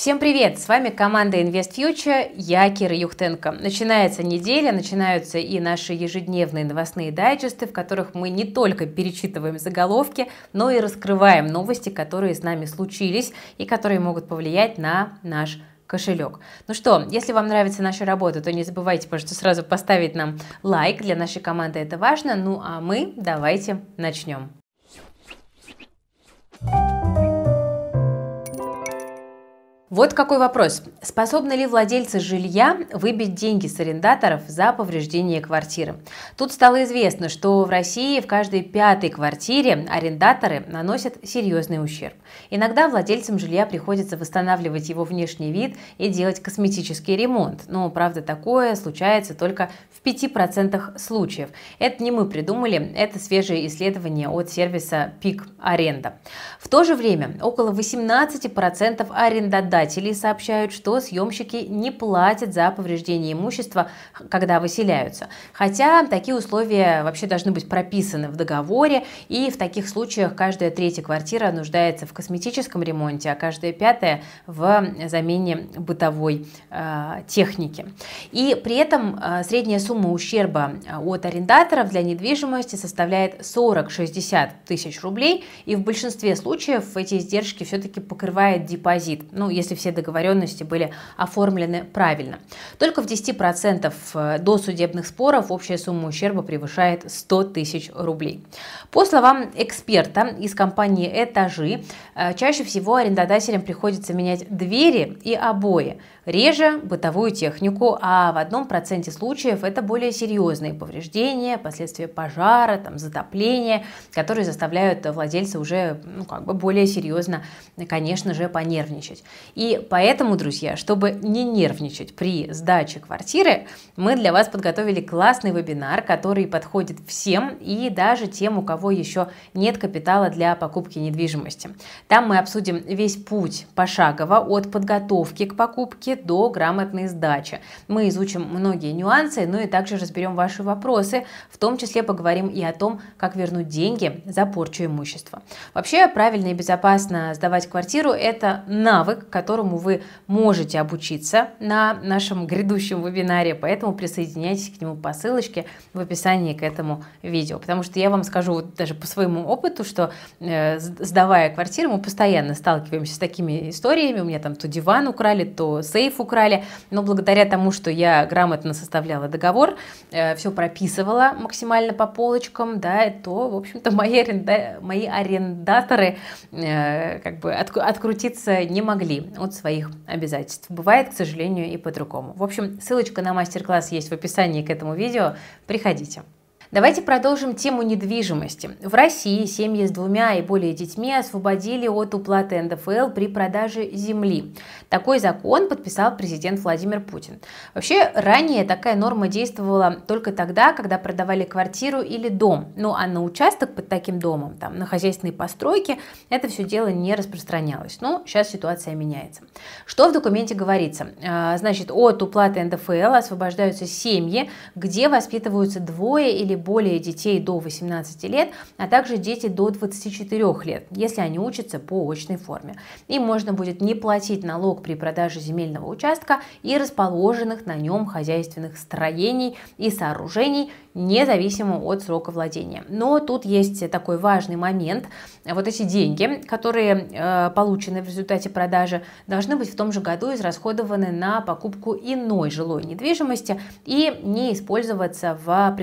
Всем привет! С вами команда Invest Future, я Кира Юхтенко. Начинается неделя, начинаются и наши ежедневные новостные дайджесты, в которых мы не только перечитываем заголовки, но и раскрываем новости, которые с нами случились и которые могут повлиять на наш кошелек. Ну что, если вам нравится наша работа, то не забывайте, пожалуйста, сразу поставить нам лайк. Для нашей команды это важно. Ну а мы давайте начнем. Вот какой вопрос. Способны ли владельцы жилья выбить деньги с арендаторов за повреждение квартиры? Тут стало известно, что в России в каждой пятой квартире арендаторы наносят серьезный ущерб. Иногда владельцам жилья приходится восстанавливать его внешний вид и делать косметический ремонт. Но, правда, такое случается только в 5% случаев. Это не мы придумали, это свежее исследование от сервиса Пик Аренда. В то же время около 18% арендодателей Работодатели сообщают, что съемщики не платят за повреждение имущества, когда выселяются. Хотя такие условия вообще должны быть прописаны в договоре, и в таких случаях каждая третья квартира нуждается в косметическом ремонте, а каждая пятая в замене бытовой э, техники. И при этом э, средняя сумма ущерба э, от арендаторов для недвижимости составляет 40-60 тысяч рублей, и в большинстве случаев эти издержки все-таки покрывает депозит. Ну, если если все договоренности были оформлены правильно. Только в 10% э, досудебных споров общая сумма ущерба превышает 100 тысяч рублей. По словам эксперта из компании «Этажи», э, чаще всего арендодателям приходится менять двери и обои, реже бытовую технику, а в одном проценте случаев это более серьезные повреждения, последствия пожара, там, затопления, которые заставляют владельца уже ну, как бы более серьезно, конечно же, понервничать. И поэтому, друзья, чтобы не нервничать при сдаче квартиры, мы для вас подготовили классный вебинар, который подходит всем и даже тем, у кого еще нет капитала для покупки недвижимости. Там мы обсудим весь путь пошагово от подготовки к покупке до грамотной сдачи. Мы изучим многие нюансы, но и также разберем ваши вопросы, в том числе поговорим и о том, как вернуть деньги за порчу имущества. Вообще, правильно и безопасно сдавать квартиру – это навык, которому вы можете обучиться на нашем грядущем вебинаре, поэтому присоединяйтесь к нему по ссылочке в описании к этому видео. Потому что я вам скажу вот даже по своему опыту, что э, сдавая квартиру, мы постоянно сталкиваемся с такими историями. У меня там то диван украли, то сейф украли, но благодаря тому, что я грамотно составляла договор, э, все прописывала максимально по полочкам, да, то, в общем-то, мои, аренда... мои арендаторы э, как бы от... открутиться не могли от своих обязательств. Бывает, к сожалению, и по-другому. В общем, ссылочка на мастер-класс есть в описании к этому видео. Приходите. Давайте продолжим тему недвижимости. В России семьи с двумя и более детьми освободили от уплаты НДФЛ при продаже земли. Такой закон подписал президент Владимир Путин. Вообще, ранее такая норма действовала только тогда, когда продавали квартиру или дом. Ну а на участок под таким домом, там, на хозяйственные постройки, это все дело не распространялось. Но сейчас ситуация меняется. Что в документе говорится? А, значит, от уплаты НДФЛ освобождаются семьи, где воспитываются двое или более детей до 18 лет, а также дети до 24 лет, если они учатся по очной форме. Им можно будет не платить налог при продаже земельного участка и расположенных на нем хозяйственных строений и сооружений, независимо от срока владения. Но тут есть такой важный момент. Вот эти деньги, которые э, получены в результате продажи, должны быть в том же году израсходованы на покупку иной жилой недвижимости и не использоваться в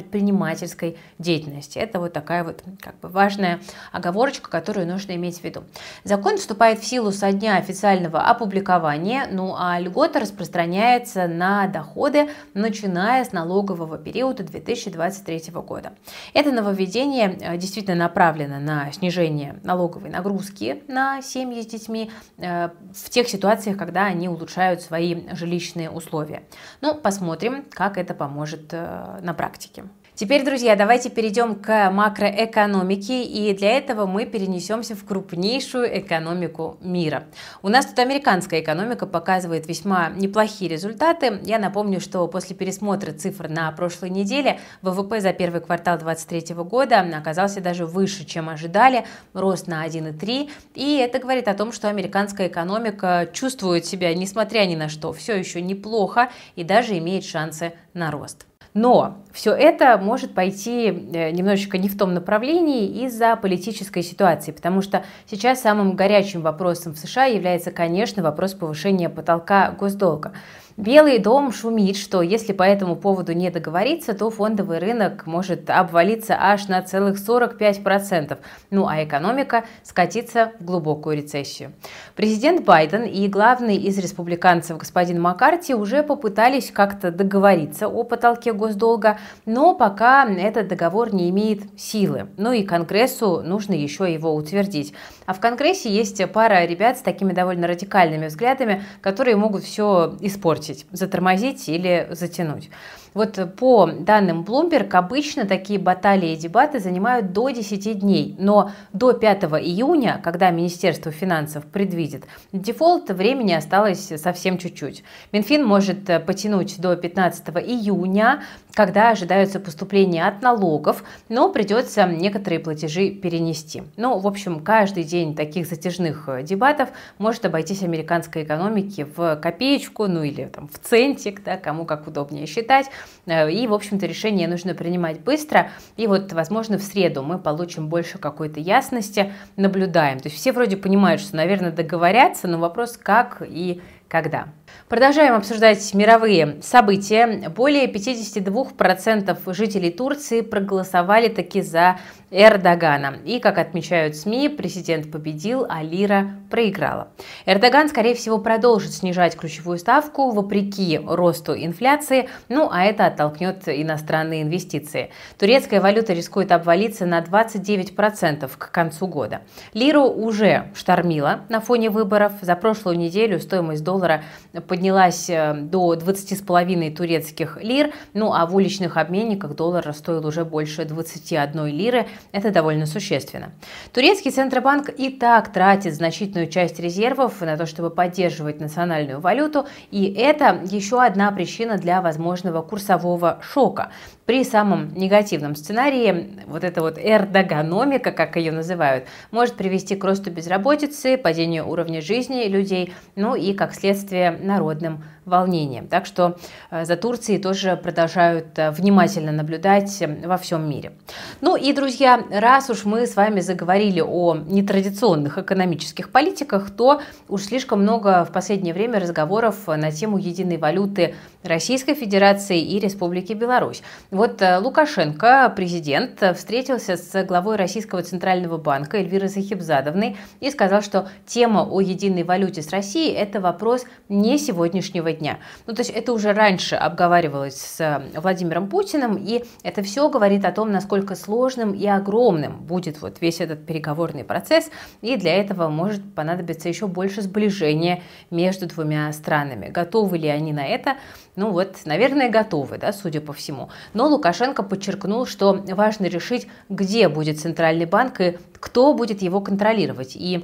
предпринимательской деятельности. Это вот такая вот как бы важная оговорочка, которую нужно иметь в виду. Закон вступает в силу со дня официального опубликования, ну а льгота распространяется на доходы, начиная с налогового периода 2020 2023 года. Это нововведение э, действительно направлено на снижение налоговой нагрузки на семьи с детьми э, в тех ситуациях, когда они улучшают свои жилищные условия. Ну, посмотрим, как это поможет э, на практике. Теперь, друзья, давайте перейдем к макроэкономике, и для этого мы перенесемся в крупнейшую экономику мира. У нас тут американская экономика показывает весьма неплохие результаты. Я напомню, что после пересмотра цифр на прошлой неделе ВВП за первый квартал 2023 года оказался даже выше, чем ожидали, рост на 1,3, и это говорит о том, что американская экономика чувствует себя, несмотря ни на что, все еще неплохо и даже имеет шансы на рост. Но все это может пойти э, немножечко не в том направлении из-за политической ситуации, потому что сейчас самым горячим вопросом в США является, конечно, вопрос повышения потолка госдолга. Белый дом шумит, что если по этому поводу не договориться, то фондовый рынок может обвалиться аж на целых 45%, ну а экономика скатиться в глубокую рецессию. Президент Байден и главный из республиканцев господин Маккарти уже попытались как-то договориться о потолке госдолга, но пока этот договор не имеет силы. Ну и Конгрессу нужно еще его утвердить. А в Конгрессе есть пара ребят с такими довольно радикальными взглядами, которые могут все испортить сбросить, затормозить или затянуть. Вот по данным Bloomberg, обычно такие баталии и дебаты занимают до 10 дней, но до 5 июня, когда Министерство финансов предвидит дефолт, времени осталось совсем чуть-чуть. Минфин может потянуть до 15 июня, когда ожидаются поступления от налогов, но придется некоторые платежи перенести. Ну, в общем, каждый день таких затяжных дебатов может обойтись американской экономике в копеечку, ну или там, в центик, да, кому как удобнее считать. Э, и, в общем-то, решение нужно принимать быстро. И вот, возможно, в среду мы получим больше какой-то ясности, наблюдаем. То есть все вроде понимают, что, наверное, договорятся, но вопрос как и когда. Продолжаем обсуждать мировые события. Более 52% жителей Турции проголосовали таки за Эрдогана. И, как отмечают СМИ, президент победил, а лира проиграла. Эрдоган, скорее всего, продолжит снижать ключевую ставку вопреки росту инфляции, ну а это оттолкнет иностранные инвестиции. Турецкая валюта рискует обвалиться на 29% к концу года. Лиру уже штормила на фоне выборов. За прошлую неделю стоимость доллара поднялась э, до 20,5 турецких лир, ну а в уличных обменниках доллар стоил уже больше 21 лиры. Это довольно существенно. Турецкий Центробанк и так тратит значительную часть резервов на то, чтобы поддерживать национальную валюту, и это еще одна причина для возможного курсового шока. При самом негативном сценарии вот эта вот эрдогономика, как ее называют, может привести к росту безработицы, падению уровня жизни людей, ну и, как следствие, народным волнением. Так что э, за Турцией тоже продолжают э, внимательно наблюдать э, во всем мире. Ну и, друзья, раз уж мы с вами заговорили о нетрадиционных экономических политиках, то уж слишком много в последнее время разговоров на тему единой валюты Российской Федерации и Республики Беларусь. Вот Лукашенко, президент, встретился с главой Российского Центрального банка Эльвирой Захибзадовной и сказал, что тема о единой валюте с Россией – это вопрос не сегодняшнего дня. Ну, то есть это уже раньше обговаривалось с э, Владимиром Путиным, и это все говорит о том, насколько сложным и огромным будет вот весь этот переговорный процесс, и для этого может понадобиться еще больше сближения между двумя странами. Готовы ли они на это? Ну вот, наверное, готовы, да, судя по всему. Но Лукашенко подчеркнул, что важно решить, где будет Центральный банк и кто будет его контролировать. И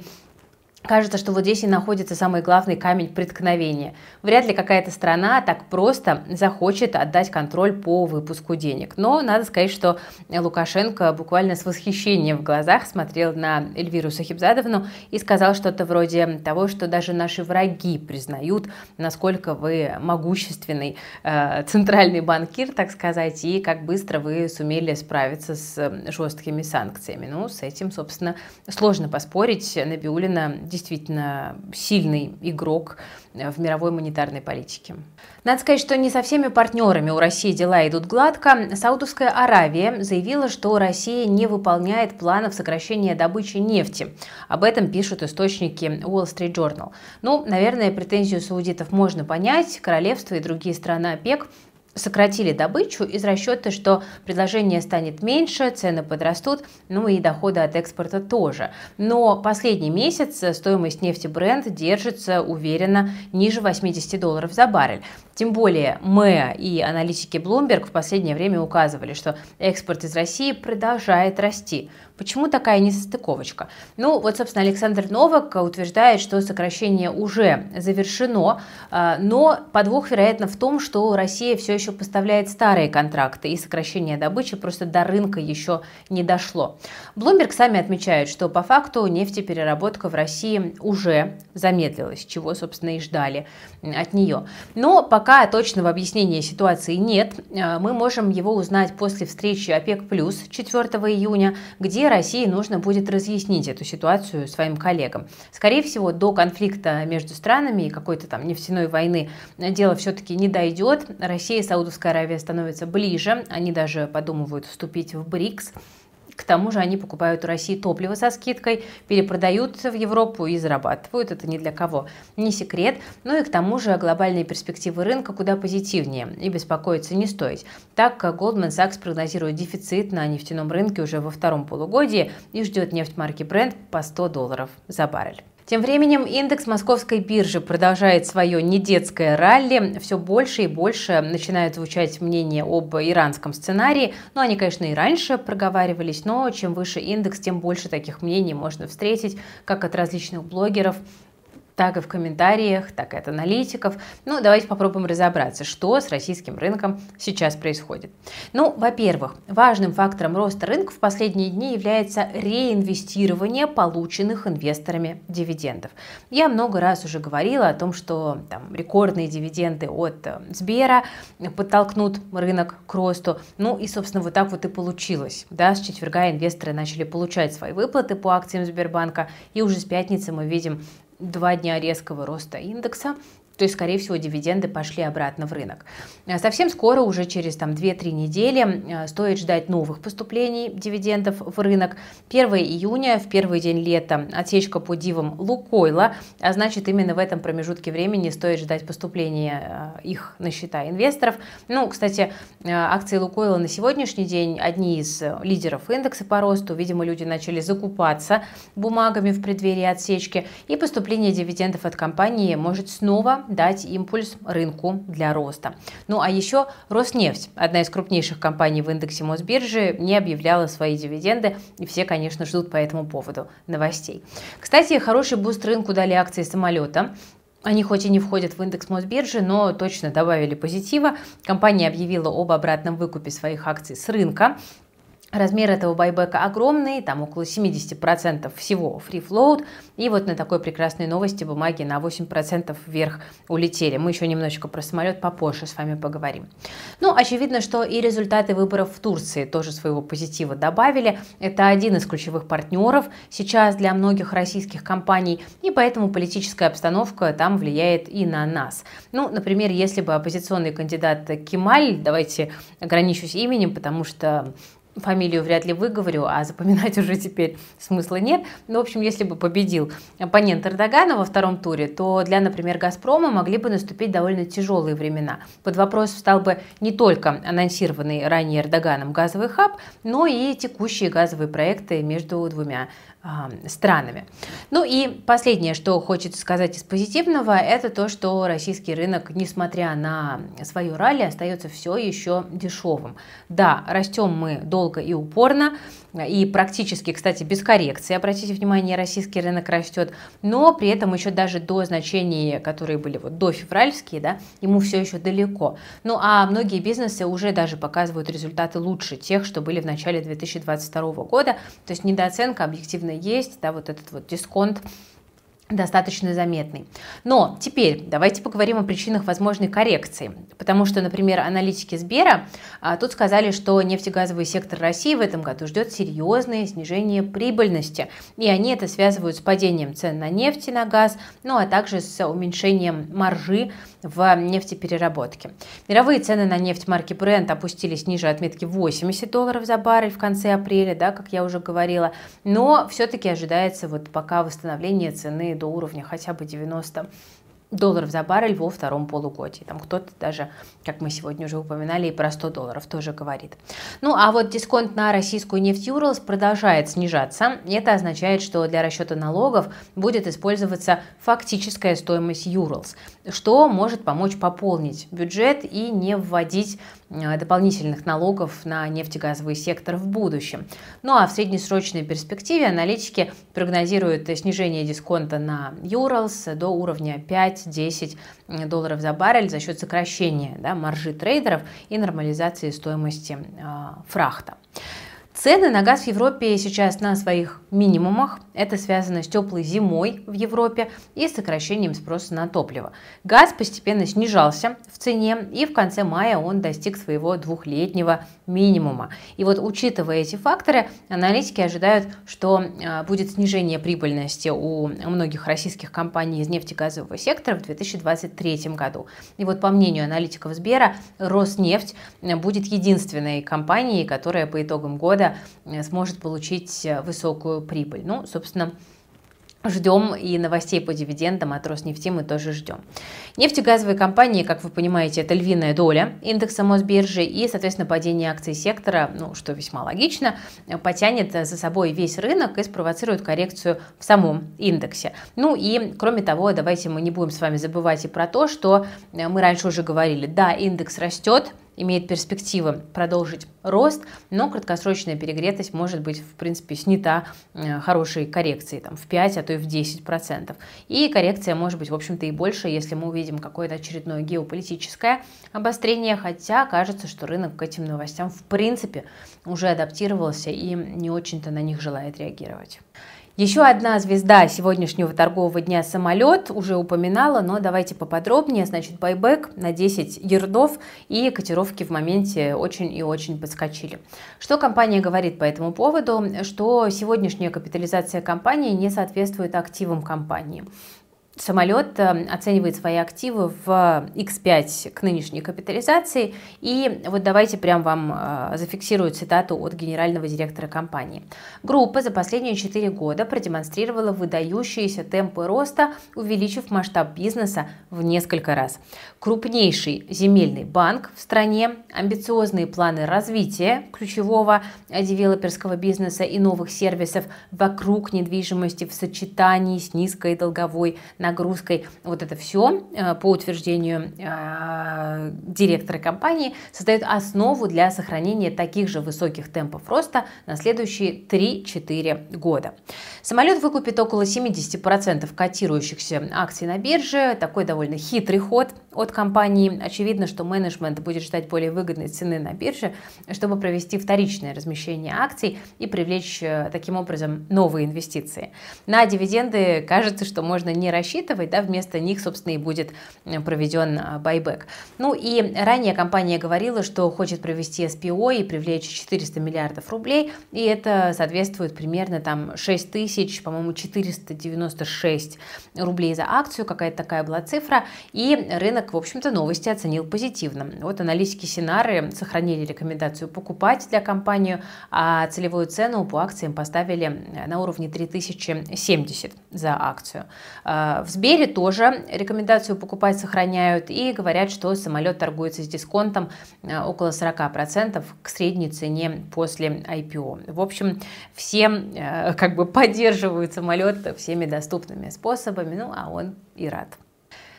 Кажется, что вот здесь и находится самый главный камень преткновения. Вряд ли какая-то страна так просто захочет отдать контроль по выпуску денег. Но надо сказать, что Лукашенко буквально с восхищением в глазах смотрел на Эльвиру Сахибзадовну и сказал что-то вроде того, что даже наши враги признают, насколько вы могущественный э, центральный банкир, так сказать, и как быстро вы сумели справиться с жесткими санкциями. Ну, с этим, собственно, сложно поспорить. Набиулина действительно сильный игрок э, в мировой монетарной политике. Надо сказать, что не со всеми партнерами у России дела идут гладко. Саудовская Аравия заявила, что Россия не выполняет планов сокращения добычи нефти. Об этом пишут источники Wall Street Journal. Ну, наверное, претензию саудитов можно понять. Королевство и другие страны ОПЕК сократили добычу из расчета, что предложение станет меньше, цены подрастут, ну и доходы от экспорта тоже. Но последний месяц стоимость нефти бренд держится уверенно ниже 80 долларов за баррель. Тем более МЭА и аналитики Bloomberg в последнее время указывали, что экспорт из России продолжает расти. Почему такая несостыковочка? Ну, вот, собственно, Александр Новак утверждает, что сокращение уже завершено, а, но подвох, вероятно, в том, что Россия все еще поставляет старые контракты, и сокращение добычи просто до рынка еще не дошло. Bloomberg сами отмечают, что по факту нефтепереработка в России уже замедлилась, чего, собственно, и ждали от нее. Но пока точного объяснения ситуации нет, а, мы можем его узнать после встречи ОПЕК+, 4 июня, где России нужно будет разъяснить эту ситуацию своим коллегам. Скорее всего, до конфликта между странами и какой-то там нефтяной войны дело все-таки не дойдет. Россия и Саудовская Аравия становятся ближе, они даже подумывают вступить в БРИКС. К тому же они покупают у России топливо со скидкой, перепродают в Европу и зарабатывают. Это ни для кого не секрет. Ну и к тому же глобальные перспективы рынка куда позитивнее и беспокоиться не стоит. Так Goldman Sachs прогнозирует дефицит на нефтяном рынке уже во втором полугодии и ждет нефть марки Brent по 100 долларов за баррель. Тем временем индекс московской биржи продолжает свое недетское ралли. Все больше и больше начинают звучать мнения об иранском сценарии. Ну, они, конечно, и раньше проговаривались, но чем выше индекс, тем больше таких мнений можно встретить, как от различных блогеров, так и в комментариях, так и от аналитиков. Ну, давайте попробуем разобраться, что с российским рынком сейчас происходит. Ну, во-первых, важным фактором роста рынка в последние дни является реинвестирование полученных инвесторами дивидендов. Я много раз уже говорила о том, что там, рекордные дивиденды от э, Сбера подтолкнут рынок к росту. Ну и, собственно, вот так вот и получилось. Да, с четверга инвесторы начали получать свои выплаты по акциям Сбербанка, и уже с пятницы мы видим два дня резкого роста индекса, то есть, скорее всего, дивиденды пошли обратно в рынок. А совсем скоро, уже через там, 2-3 недели, а, стоит ждать новых поступлений дивидендов в рынок. 1 июня, в первый день лета, отсечка по дивам Лукойла, а значит, именно в этом промежутке времени стоит ждать поступления а, их на счета инвесторов. Ну, кстати, акции Лукойла на сегодняшний день одни из лидеров индекса по росту. Видимо, люди начали закупаться бумагами в преддверии отсечки, и поступление дивидендов от компании может снова дать импульс рынку для роста. Ну а еще Роснефть, одна из крупнейших компаний в индексе Мосбиржи, не объявляла свои дивиденды, и все, конечно, ждут по этому поводу новостей. Кстати, хороший boost рынку дали акции самолета. Они хоть и не входят в индекс Мосбиржи, но точно добавили позитива. Компания объявила об обратном выкупе своих акций с рынка. Размер этого байбека огромный, там около 70% всего free float. И вот на такой прекрасной новости бумаги на 8% вверх улетели. Мы еще немножечко про самолет попозже с вами поговорим. Ну, очевидно, что и результаты выборов в Турции тоже своего позитива добавили. Это один из ключевых партнеров сейчас для многих российских компаний, и поэтому политическая обстановка там влияет и на нас. Ну, например, если бы оппозиционный кандидат Кемаль, давайте ограничусь именем, потому что фамилию вряд ли выговорю, а запоминать уже теперь смысла нет. Ну, в общем, если бы победил оппонент Эрдогана во втором туре, то для, например, «Газпрома» могли бы наступить довольно тяжелые времена. Под вопрос встал бы не только анонсированный ранее Эрдоганом газовый хаб, но и текущие газовые проекты между двумя странами. Ну и последнее, что хочется сказать из позитивного, это то, что российский рынок, несмотря на свою ралли, остается все еще дешевым. Да, растем мы долго и упорно, и практически, кстати, без коррекции, обратите внимание, российский рынок растет, но при этом еще даже до значений, которые были вот до февральские, да, ему все еще далеко. Ну а многие бизнесы уже даже показывают результаты лучше тех, что были в начале 2022 года, то есть недооценка объективно есть, да, вот этот вот дисконт достаточно заметный. Но теперь давайте поговорим о причинах возможной коррекции. Потому что, например, аналитики Сбера а, тут сказали, что нефтегазовый сектор России в этом году ждет серьезное снижение прибыльности. И они это связывают с падением цен на нефть и на газ, ну а также с уменьшением маржи в нефтепереработке. Мировые цены на нефть марки Brent опустились ниже отметки 80 долларов за баррель в конце апреля, да, как я уже говорила, но все-таки ожидается вот пока восстановление цены до уровня хотя бы 90 долларов за баррель во втором полугодии. Там кто-то даже, как мы сегодня уже упоминали, и про 100 долларов тоже говорит. Ну а вот дисконт на российскую нефть Юрлс продолжает снижаться. Это означает, что для расчета налогов будет использоваться фактическая стоимость Юрлс, что может помочь пополнить бюджет и не вводить Э, дополнительных налогов на нефтегазовый сектор в будущем. Ну а в среднесрочной перспективе аналитики прогнозируют снижение дисконта на Юралс до уровня 5-10 долларов за баррель за счет сокращения да, маржи трейдеров и нормализации стоимости э, фрахта. Цены на газ в Европе сейчас на своих минимумах. Это связано с теплой зимой в Европе и сокращением спроса на топливо. Газ постепенно снижался в цене, и в конце мая он достиг своего двухлетнего минимума. И вот учитывая эти факторы, аналитики ожидают, что а, будет снижение прибыльности у многих российских компаний из нефтегазового сектора в 2023 году. И вот по мнению аналитиков Сбера, Роснефть будет единственной компанией, которая по итогам года Э, сможет получить э, высокую прибыль. Ну, собственно, Ждем и новостей по дивидендам от Роснефти мы тоже ждем. Нефтегазовые компании, как вы понимаете, это львиная доля индекса Мосбиржи и, соответственно, падение акций сектора, ну, что весьма логично, потянет за собой весь рынок и спровоцирует коррекцию в самом индексе. Ну и, кроме того, давайте мы не будем с вами забывать и про то, что э, мы раньше уже говорили, да, индекс растет, имеет перспективы продолжить рост, но краткосрочная перегретость может быть, в принципе, снята э, хорошей коррекцией, там, в 5, а то и в 10%. И коррекция может быть, в общем-то, и больше, если мы увидим какое-то очередное геополитическое обострение, хотя кажется, что рынок к этим новостям, в принципе, уже адаптировался и не очень-то на них желает реагировать. Еще одна звезда сегодняшнего торгового дня самолет, уже упоминала, но давайте поподробнее. Значит, байбек на 10 ярдов и котировки в моменте очень и очень подскочили. Что компания говорит по этому поводу? Что сегодняшняя капитализация компании не соответствует активам компании. Самолет э, оценивает свои активы в X5 к нынешней капитализации. И вот давайте прям вам э, зафиксирую цитату от генерального директора компании. Группа за последние 4 года продемонстрировала выдающиеся темпы роста, увеличив масштаб бизнеса в несколько раз. Крупнейший земельный банк в стране, амбициозные планы развития ключевого девелоперского бизнеса и новых сервисов вокруг недвижимости в сочетании с низкой долговой нагрузкой. Вот это все, э, по утверждению э, директора компании, создает основу для сохранения таких же высоких темпов роста на следующие 3-4 года. Самолет выкупит около 70% котирующихся акций на бирже. Такой довольно хитрый ход от компании. Очевидно, что менеджмент будет ждать более выгодной цены на бирже, чтобы провести вторичное размещение акций и привлечь э, таким образом новые инвестиции. На дивиденды кажется, что можно не рассчитывать рассчитывать, да, вместо них, собственно, и будет э, проведен а, байбек. Ну и ранее компания говорила, что хочет провести SPO и привлечь 400 миллиардов рублей, и это соответствует примерно там 6 тысяч, по-моему, 496 рублей за акцию, какая-то такая была цифра, и рынок, в общем-то, новости оценил позитивно. Вот аналитики Синары сохранили рекомендацию покупать для компании, а целевую цену по акциям поставили на уровне 3070 за акцию. В Сбере тоже рекомендацию покупать сохраняют и говорят, что самолет торгуется с дисконтом э, около 40% к средней цене после IPO. В общем, все э, как бы поддерживают самолет всеми доступными способами, ну а он и рад.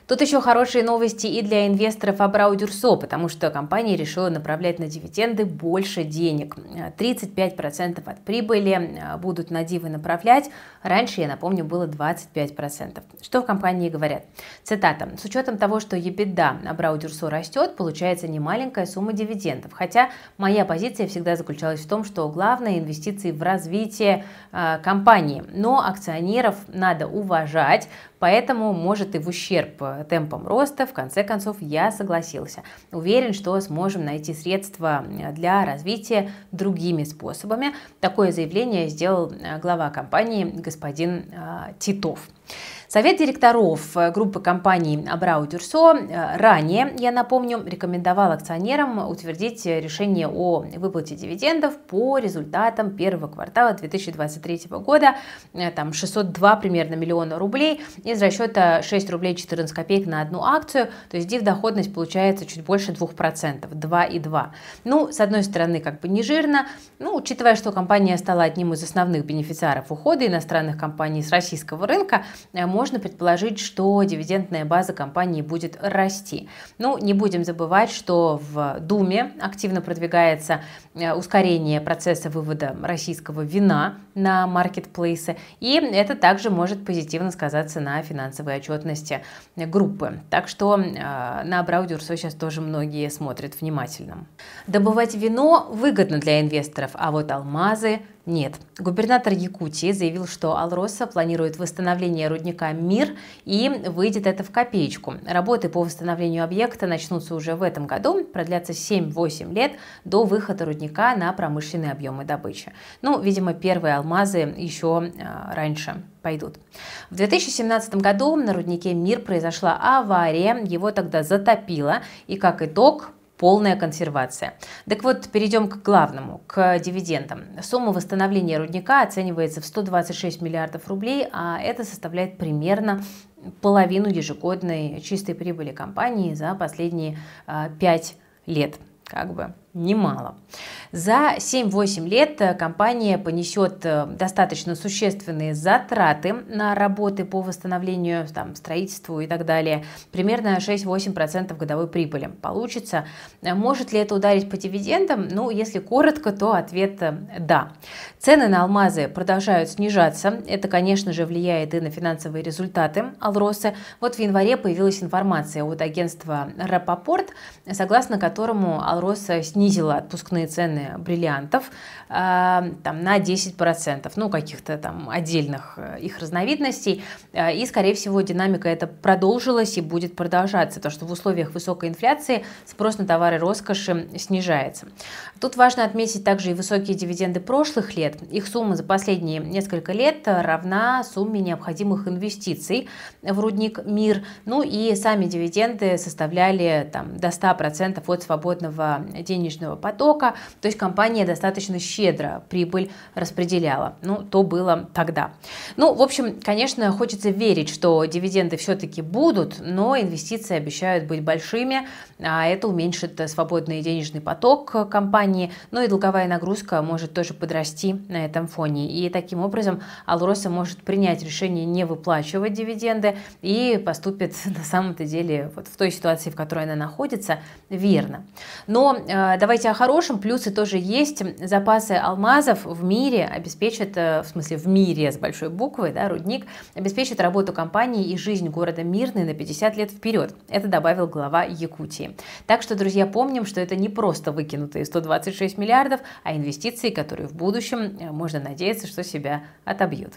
Тут еще хорошие новости и для инвесторов Абрау Дюрсо, потому что компания решила направлять на дивиденды больше денег. 35% от прибыли э, будут на дивы направлять. Раньше, я напомню, было 25%. Что в компании говорят? Цитата. С учетом того, что EBITDA Абрау Дюрсо растет, получается немаленькая сумма дивидендов. Хотя моя позиция всегда заключалась в том, что главное инвестиции в развитие э, компании. Но акционеров надо уважать, поэтому может и в ущерб темпам роста, в конце концов я согласился. Уверен, что сможем найти средства для развития другими способами. Такое заявление сделал э, глава компании господин э, Титов. Совет директоров э, группы компаний Абрау Дюрсо э, ранее, я напомню, рекомендовал акционерам утвердить решение о выплате дивидендов по результатам первого квартала 2023 года, э, там 602 примерно миллиона рублей, из расчета 6 рублей 14 копеек на одну акцию, то есть див-доходность получается чуть больше 2%, 2,2. Ну, с одной стороны, как бы не жирно, ну, учитывая, что компания стала одним из основных бенефициаров ухода иностранных компаний с российского рынка, можно предположить, что дивидендная база компании будет расти. Ну, не будем забывать, что в Думе активно продвигается э, ускорение процесса вывода российского вина на маркетплейсы, и это также может позитивно сказаться на финансовой отчетности группы. Так что э, на Браудюрсо сейчас тоже многие смотрят внимательно. Добывать вино выгодно для инвесторов, а вот алмазы нет. Губернатор Якутии заявил, что Алроса планирует восстановление рудника «Мир» и выйдет это в копеечку. Работы по восстановлению объекта начнутся уже в этом году, продлятся 7-8 лет до выхода рудника на промышленные объемы добычи. Ну, видимо, первые алмазы еще э, раньше пойдут. В 2017 году на руднике «Мир» произошла авария, его тогда затопило, и как итог полная консервация. Так вот, перейдем к главному, к дивидендам. Сумма восстановления рудника оценивается в 126 миллиардов рублей, а это составляет примерно половину ежегодной чистой прибыли компании за последние 5 а, лет. Как бы немало. За 7-8 лет э, компания понесет э, достаточно существенные затраты на работы по восстановлению, там, строительству и так далее. Примерно 6-8% годовой прибыли получится. Э, может ли это ударить по дивидендам? Ну, если коротко, то ответ «да». Цены на алмазы продолжают снижаться. Это, конечно же, влияет и на финансовые результаты Алросы. Вот в январе появилась информация от агентства Рапопорт, согласно которому Алроса снизила снизила отпускные цены бриллиантов э, там, на 10%, ну, каких-то там отдельных э, их разновидностей. Э, и, скорее всего, динамика это продолжилась и будет продолжаться, потому что в условиях высокой инфляции спрос на товары роскоши снижается. Тут важно отметить также и высокие дивиденды прошлых лет. Их сумма за последние несколько лет равна сумме необходимых инвестиций в рудник МИР. Ну и сами дивиденды составляли там, до 100% от свободного денежного денежного потока, то есть компания достаточно щедро прибыль распределяла. Ну, то было тогда. Ну, в общем, конечно, хочется верить, что дивиденды все-таки будут, но инвестиции обещают быть большими, а это уменьшит свободный денежный поток компании, ну и долговая нагрузка может тоже подрасти на этом фоне. И таким образом Алроса может принять решение не выплачивать дивиденды и поступит на самом-то деле вот в той ситуации, в которой она находится, верно. Но э, давайте о хорошем. Плюсы тоже есть. Запасы алмазов в мире обеспечат, э, в смысле в мире с большой буквы, да, рудник, обеспечит работу компании и жизнь города Мирный на 50 лет вперед. Это добавил глава Якутии. Так что, друзья, помним, что это не просто выкинутые 126 миллиардов, а инвестиции, которые в будущем, э, можно надеяться, что себя отобьют.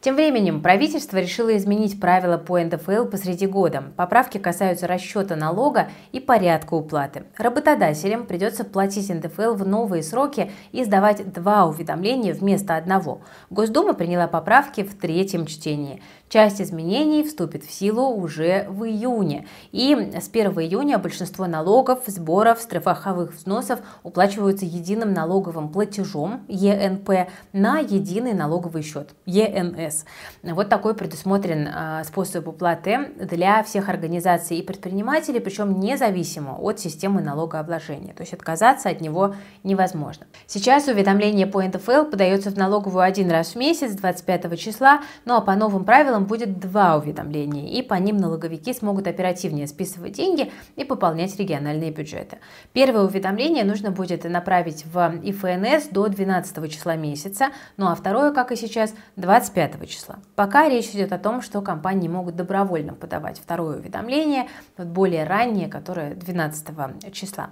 Тем временем правительство решило изменить правила по НДФЛ посреди года. Поправки касаются расчета налога и порядка уплаты. Работодателям придется платить НДФЛ в новые сроки и сдавать два уведомления вместо одного. Госдума приняла поправки в третьем чтении. Часть изменений вступит в силу уже в июне. И с 1 июня большинство налогов, сборов, страховых взносов уплачиваются единым налоговым платежом ЕНП на единый налоговый счет ЕНС. Вот такой предусмотрен а, способ уплаты для всех организаций и предпринимателей, причем независимо от системы налогообложения. То есть отказаться от него невозможно. Сейчас уведомление по НДФЛ подается в налоговую один раз в месяц, 25 числа, ну а по новым правилам будет два уведомления, и по ним налоговики смогут оперативнее списывать деньги и пополнять региональные бюджеты. Первое уведомление нужно будет направить в ИФНС до 12 числа месяца, ну а второе, как и сейчас, 25 числа. Пока речь идет о том, что компании могут добровольно подавать второе уведомление, более раннее, которое 12 числа.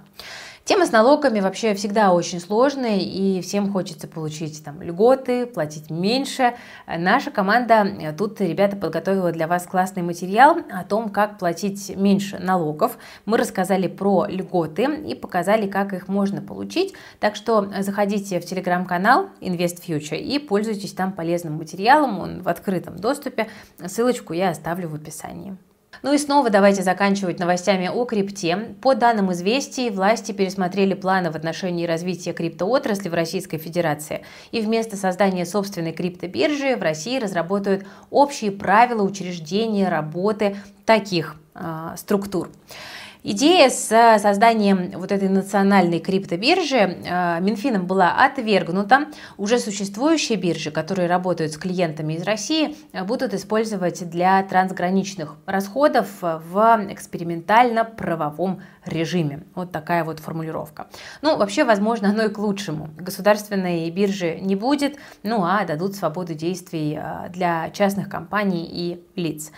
Тема с налогами вообще всегда очень сложная, и всем хочется получить там льготы, платить меньше. Наша команда, э, тут ребята подготовила для вас классный материал о том, как платить меньше налогов. Мы рассказали про льготы и показали, как их можно получить. Так что заходите в телеграм-канал Invest Future и пользуйтесь там полезным материалом, он в открытом доступе. Ссылочку я оставлю в описании. Ну и снова давайте заканчивать новостями о крипте. По данным известий, власти пересмотрели планы в отношении развития криптоотрасли в Российской Федерации. И вместо создания собственной криптобиржи в России разработают общие правила учреждения работы таких э, структур. Идея с э, созданием вот этой национальной криптобиржи э, Минфином была отвергнута. Уже существующие биржи, которые работают с клиентами из России, э, будут использовать для трансграничных расходов в экспериментально-правовом режиме. Вот такая вот формулировка. Ну, вообще, возможно, оно и к лучшему. Государственной биржи не будет, ну а дадут свободу действий для частных компаний и лиц.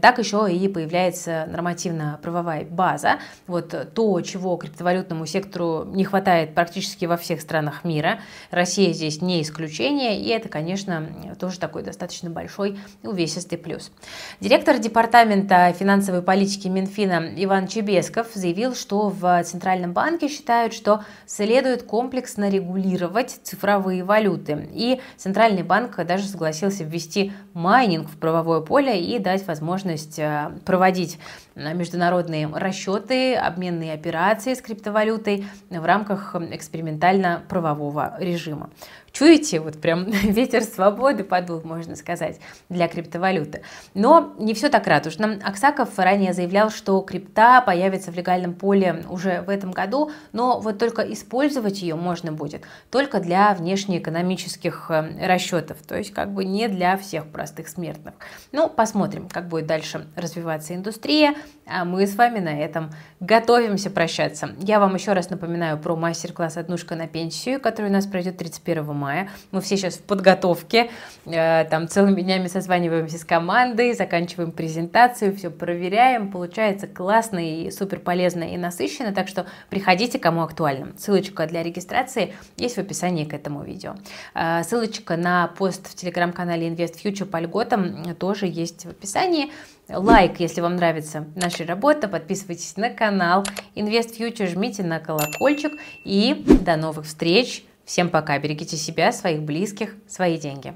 Так еще и появляется нормативно-правовая база. Вот то, чего криптовалютному сектору не хватает практически во всех странах мира. Россия здесь не исключение, и это, конечно, тоже такой достаточно большой увесистый плюс. Директор Департамента финансовой политики Минфина Иван Чебесков заявил, что в Центральном банке считают, что следует комплексно регулировать цифровые валюты. И Центральный банк даже согласился ввести майнинг в правовое поле и дать возможность возможность э, проводить э, международные расчеты, обменные операции с криптовалютой в рамках экспериментально-правового режима. Чуете, вот прям ветер свободы подул, можно сказать, для криптовалюты. Но не все так радужно. Аксаков ранее заявлял, что крипта появится в легальном поле уже в этом году, но вот только использовать ее можно будет только для внешнеэкономических э, расчетов, то есть как бы не для всех простых смертных. Ну, посмотрим, как будет дальше развиваться индустрия, а мы с вами на этом готовимся прощаться. Я вам еще раз напоминаю про мастер-класс «Однушка на пенсию», который у нас пройдет 31 мая. Мы все сейчас в подготовке, э, там целыми днями созваниваемся с командой, заканчиваем презентацию, все проверяем. Получается классно и супер полезно и насыщенно, так что приходите, кому актуально. Ссылочка для регистрации есть в описании к этому видео. Э, ссылочка на пост в телеграм-канале Invest Future по льготам тоже есть в описании лайк, если вам нравится наша работа, подписывайтесь на канал Invest Future, жмите на колокольчик и до новых встреч. Всем пока, берегите себя, своих близких, свои деньги.